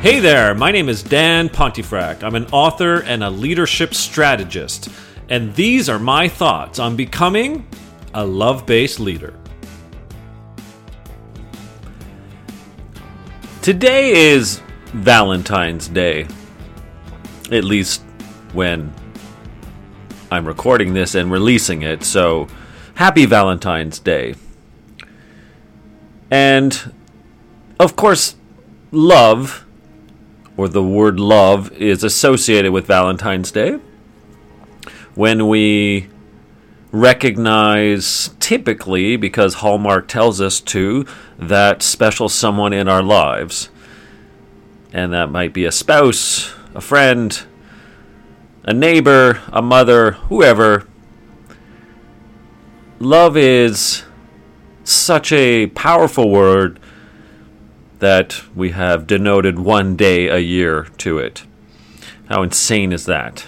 Hey there, my name is Dan Pontefract. I'm an author and a leadership strategist, and these are my thoughts on becoming a love based leader. Today is Valentine's Day, at least when I'm recording this and releasing it, so happy Valentine's Day. And of course, love or the word love is associated with Valentine's Day. When we recognize, typically, because Hallmark tells us to, that special someone in our lives. And that might be a spouse, a friend, a neighbor, a mother, whoever. Love is such a powerful word that we have denoted one day a year to it. How insane is that?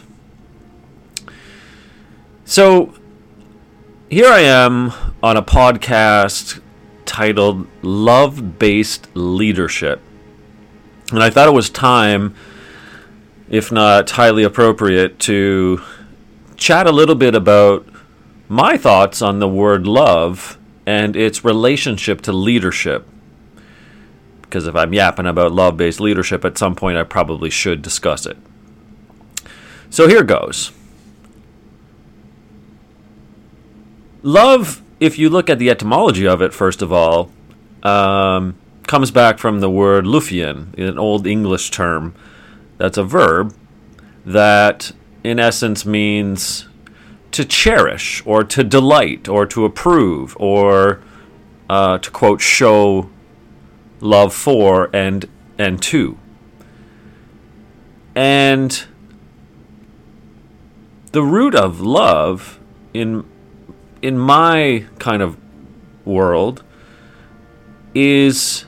So, here I am on a podcast titled Love Based Leadership. And I thought it was time, if not highly appropriate, to chat a little bit about my thoughts on the word love and its relationship to leadership because if I'm yapping about love based leadership at some point, I probably should discuss it. So here goes. Love, if you look at the etymology of it, first of all, um, comes back from the word lufien, an old English term that's a verb that, in essence, means to cherish or to delight or to approve or uh, to quote, show love for and and to. And the root of love in in my kind of world is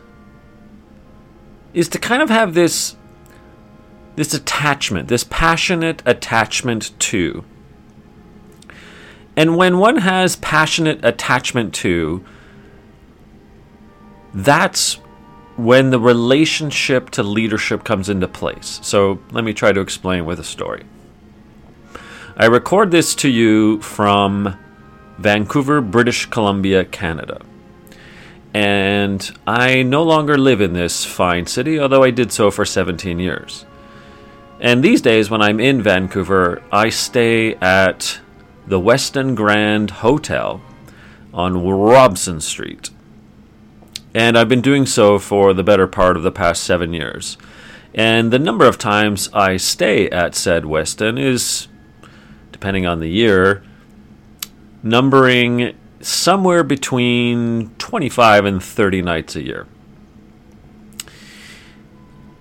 is to kind of have this this attachment, this passionate attachment to. And when one has passionate attachment to, that's when the relationship to leadership comes into place. So let me try to explain with a story. I record this to you from Vancouver, British Columbia, Canada. And I no longer live in this fine city, although I did so for 17 years. And these days, when I'm in Vancouver, I stay at the Westin Grand Hotel on Robson Street and I've been doing so for the better part of the past seven years. And the number of times I stay at said Westin is, depending on the year, numbering somewhere between 25 and 30 nights a year.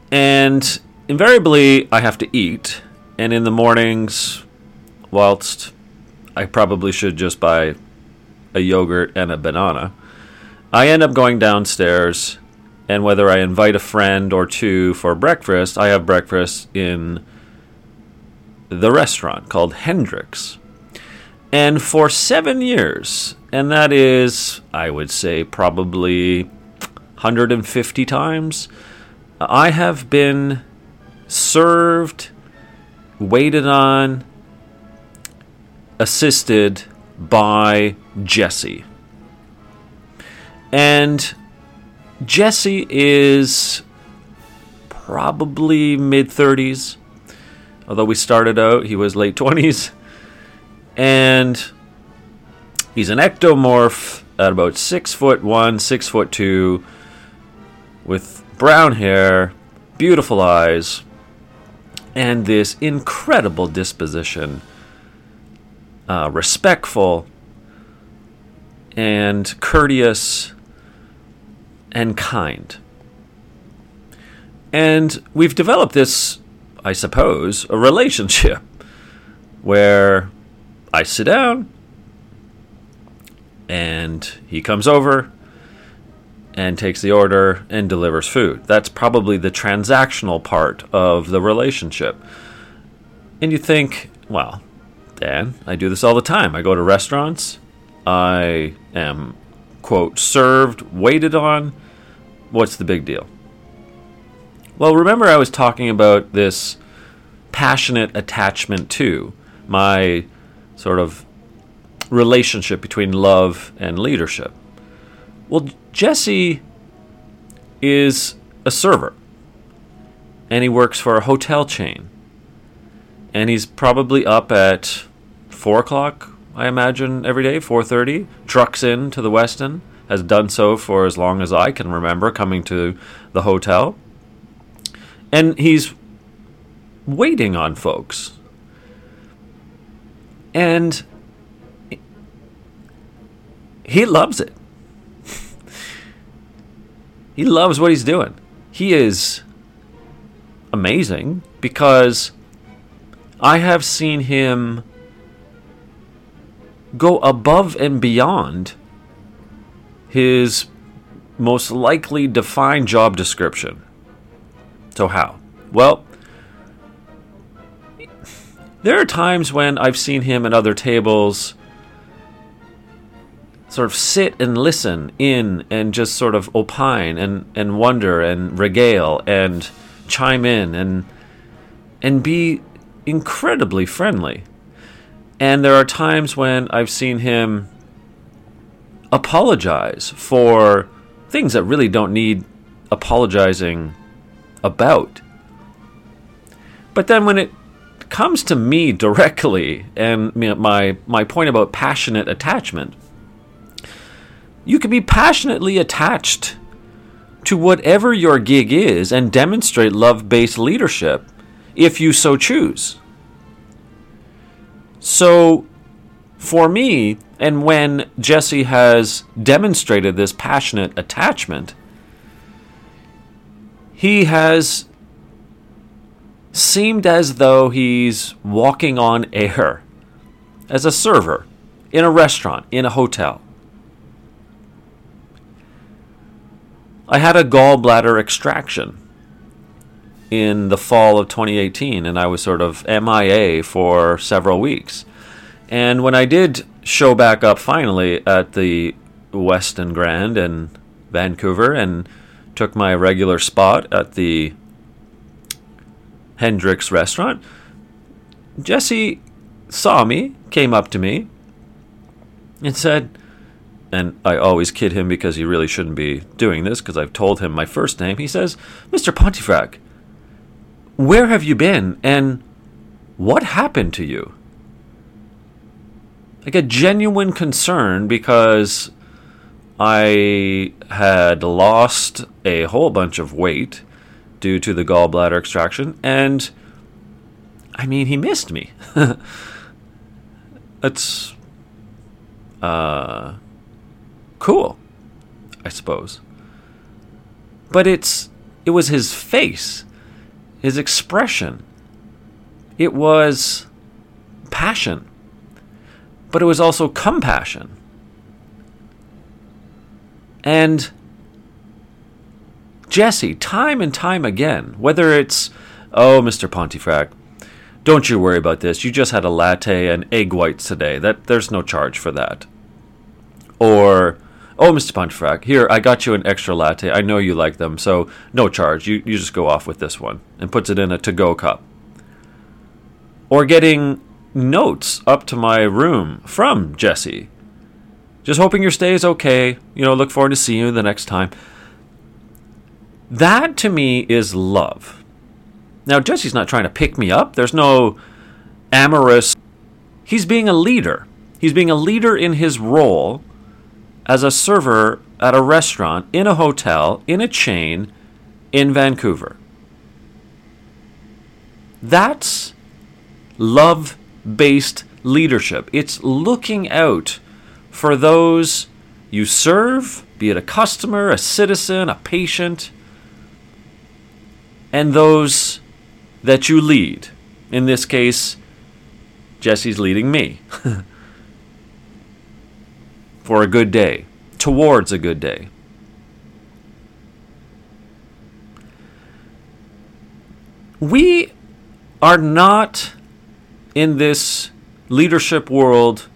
And invariably, I have to eat. And in the mornings, whilst I probably should just buy a yogurt and a banana, I end up going downstairs, and whether I invite a friend or two for breakfast, I have breakfast in the restaurant called Hendrix. And for seven years, and that is, I would say, probably 150 times, I have been served, waited on, assisted by Jesse. And Jesse is probably mid 30s. Although we started out, he was late 20s. And he's an ectomorph at about 6 foot 1, 6 foot 2, with brown hair, beautiful eyes, and this incredible disposition. Uh, respectful and courteous and kind. And we've developed this, I suppose, a relationship where I sit down and he comes over and takes the order and delivers food. That's probably the transactional part of the relationship. And you think, well, Dan, I do this all the time. I go to restaurants, I am, quote, served, waited on, what's the big deal? Well, remember I was talking about this passionate attachment to my sort of relationship between love and leadership. Well, Jesse is a server and he works for a hotel chain. And he's probably up at four o'clock, I imagine, every day, four thirty. Trucks in to the Westin, has done so for as long as I can remember, coming to the hotel. And he's waiting on folks. And he loves it. he loves what he's doing. He is amazing because I have seen him go above and beyond his most likely defined job description. So, how? Well, there are times when I've seen him at other tables sort of sit and listen in and just sort of opine and, and wonder and regale and chime in and and be incredibly friendly. And there are times when I've seen him apologize for things that really don't need apologizing about. But then when it comes to me directly and my my point about passionate attachment, you can be passionately attached to whatever your gig is and demonstrate love based leadership if you so choose. So, for me, and when Jesse has demonstrated this passionate attachment, he has seemed as though he's walking on air as a server in a restaurant, in a hotel. I had a gallbladder extraction in the fall of 2018, and I was sort of MIA for several weeks. And when I did show back up finally at the Westin Grand in Vancouver and took my regular spot at the Hendrix restaurant, Jesse saw me, came up to me, and said, and I always kid him because he really shouldn't be doing this because I've told him my first name. He says, Mr. Pontefract, where have you been and what happened to you? Like a genuine concern because I had lost a whole bunch of weight due to the gallbladder extraction, and I mean, he missed me. That's uh, cool, I suppose. But it's it was his face, his expression. It was passion, but it was also compassion. And Jesse, time and time again, whether it's, oh, Mr. Pontefract, don't you worry about this. You just had a latte and egg whites today. That there's no charge for that. Or Oh, Mr. Pontefract, here, I got you an extra latte. I know you like them, so no charge. You, you just go off with this one. And puts it in a to go cup. Or getting notes up to my room from Jesse. Just hoping your stay is okay. You know, look forward to seeing you the next time. That to me is love. Now, Jesse's not trying to pick me up. There's no amorous. He's being a leader. He's being a leader in his role as a server at a restaurant, in a hotel, in a chain in Vancouver. That's love based leadership. It's looking out for those you serve, be it a customer, a citizen, a patient, and those that you lead. In this case, Jesse's leading me. for a good day, towards a good day. We are not in this leadership world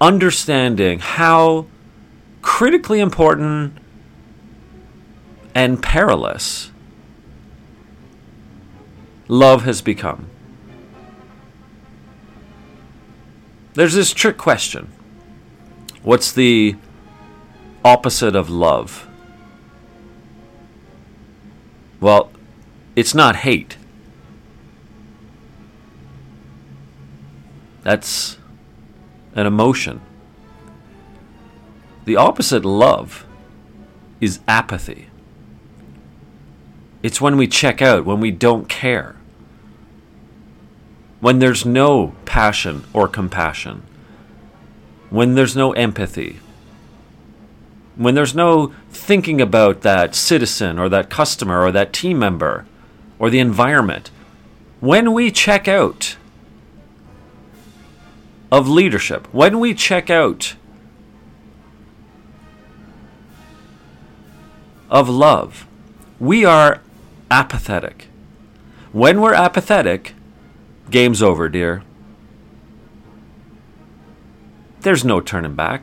understanding how critically important and perilous love has become. There's this trick question What's the opposite of love? Well, it's not hate. That's an emotion. The opposite love is apathy. It's when we check out, when we don't care, when there's no passion or compassion, when there's no empathy, when there's no thinking about that citizen or that customer or that team member or the environment. When we check out of leadership, when we check out of love, we are apathetic. When we're apathetic, game's over, dear. There's no turning back.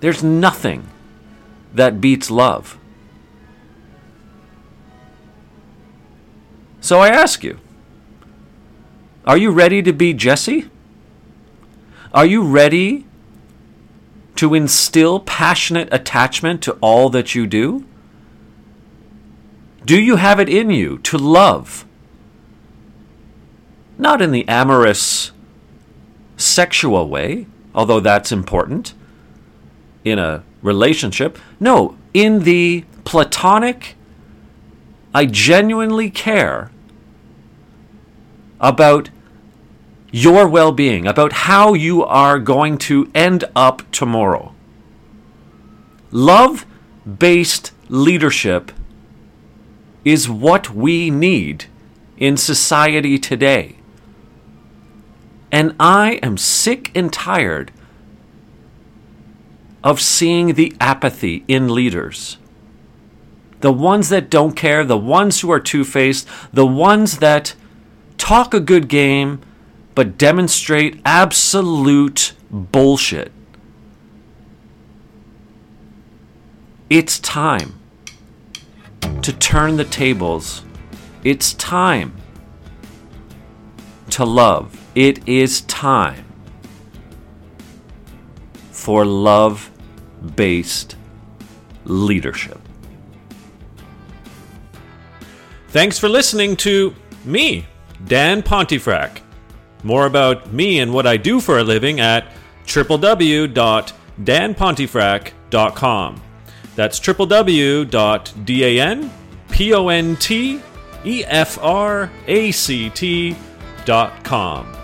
There's nothing that beats love. So I ask you, are you ready to be Jesse? Are you ready to instill passionate attachment to all that you do? Do you have it in you to love? Not in the amorous, sexual way, although that's important in a relationship. No, in the platonic, I genuinely care about your well being, about how you are going to end up tomorrow. Love based leadership is what we need in society today. And I am sick and tired of seeing the apathy in leaders. The ones that don't care, the ones who are two faced, the ones that talk a good game but demonstrate absolute bullshit. It's time to turn the tables. It's time to love. It is time for love based leadership. Thanks for listening to me, Dan Pontefract. More about me and what I do for a living at www.danpontefract.com. That's www.danpontefract.com.